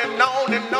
and on and on.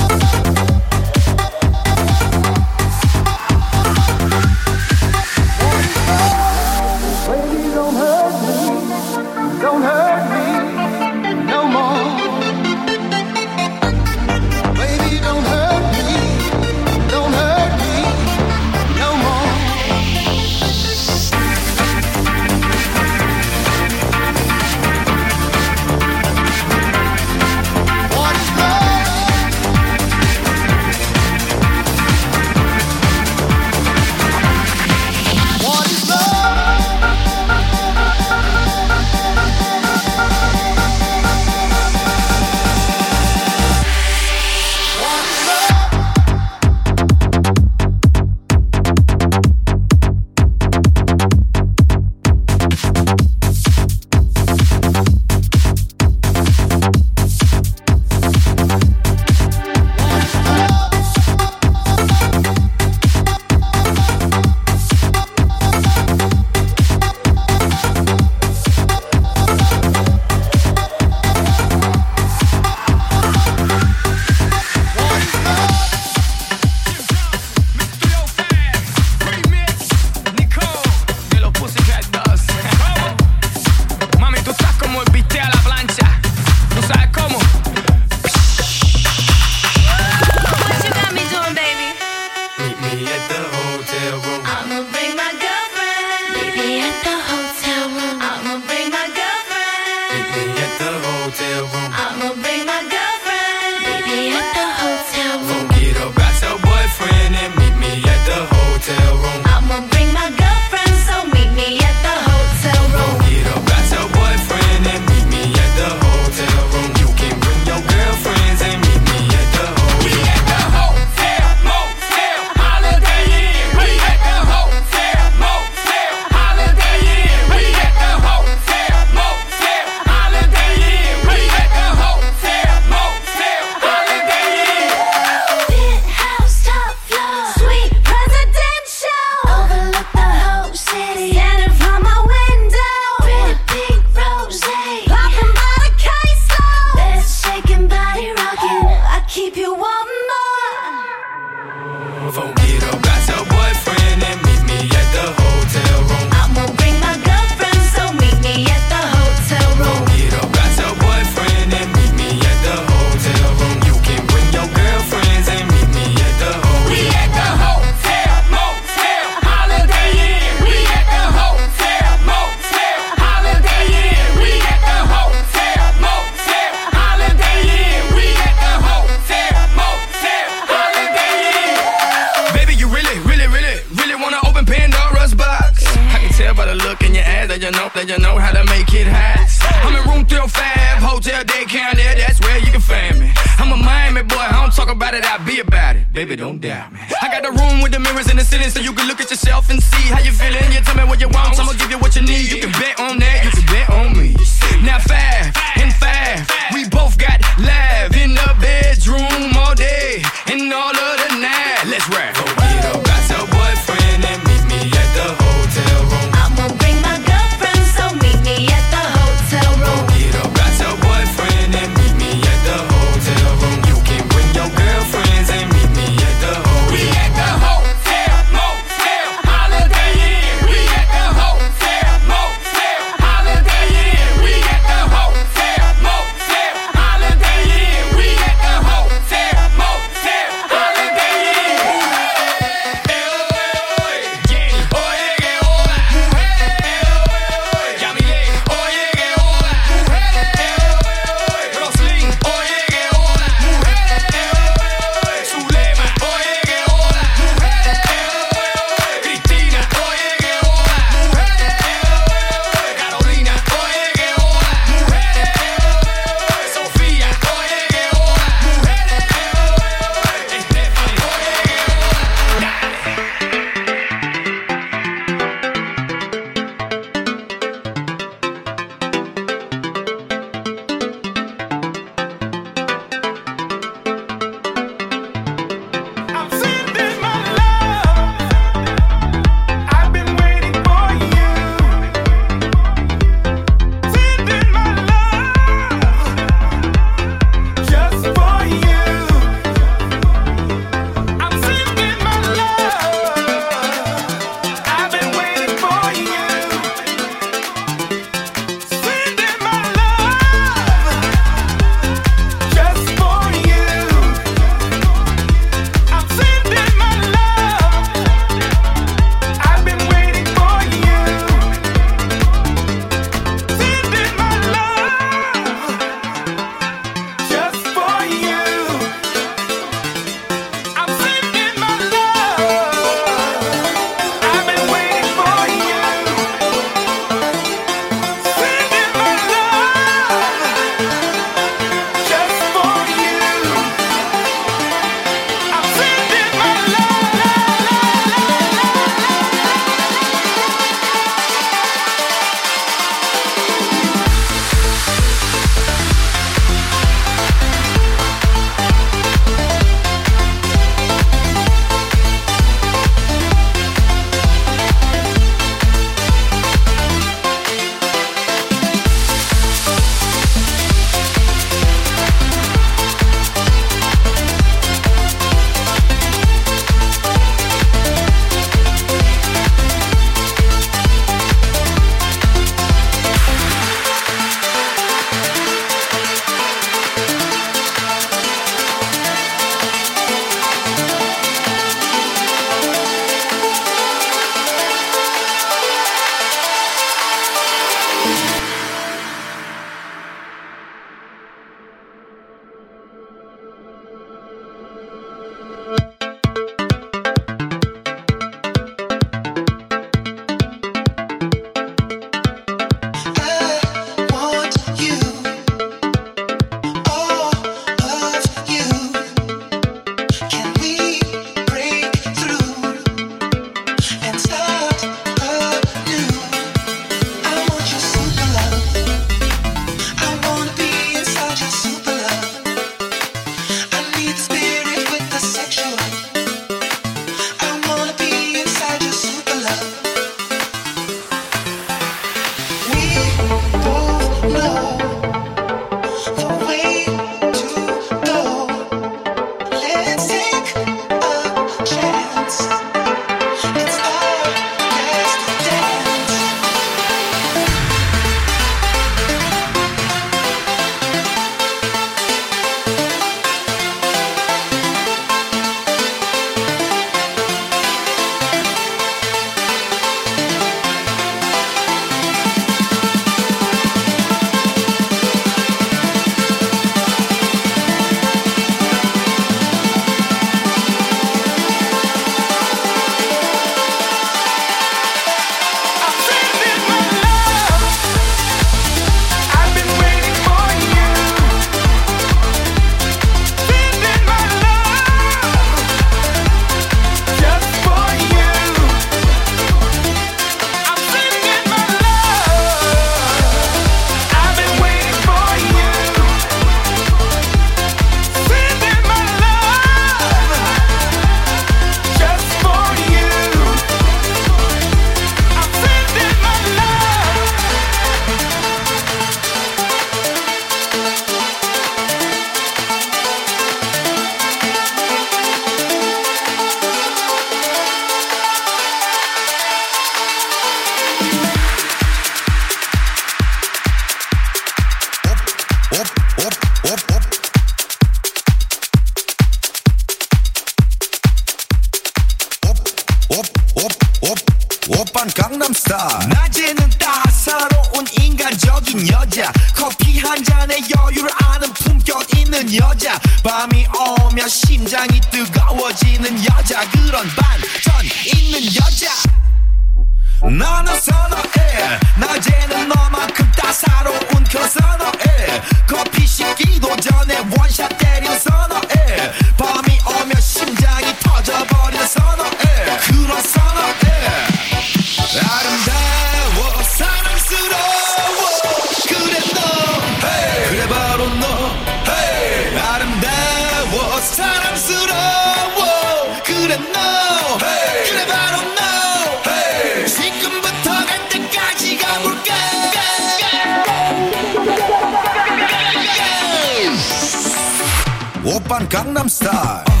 on Gangnam Style.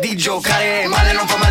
Di giocare Male non fa male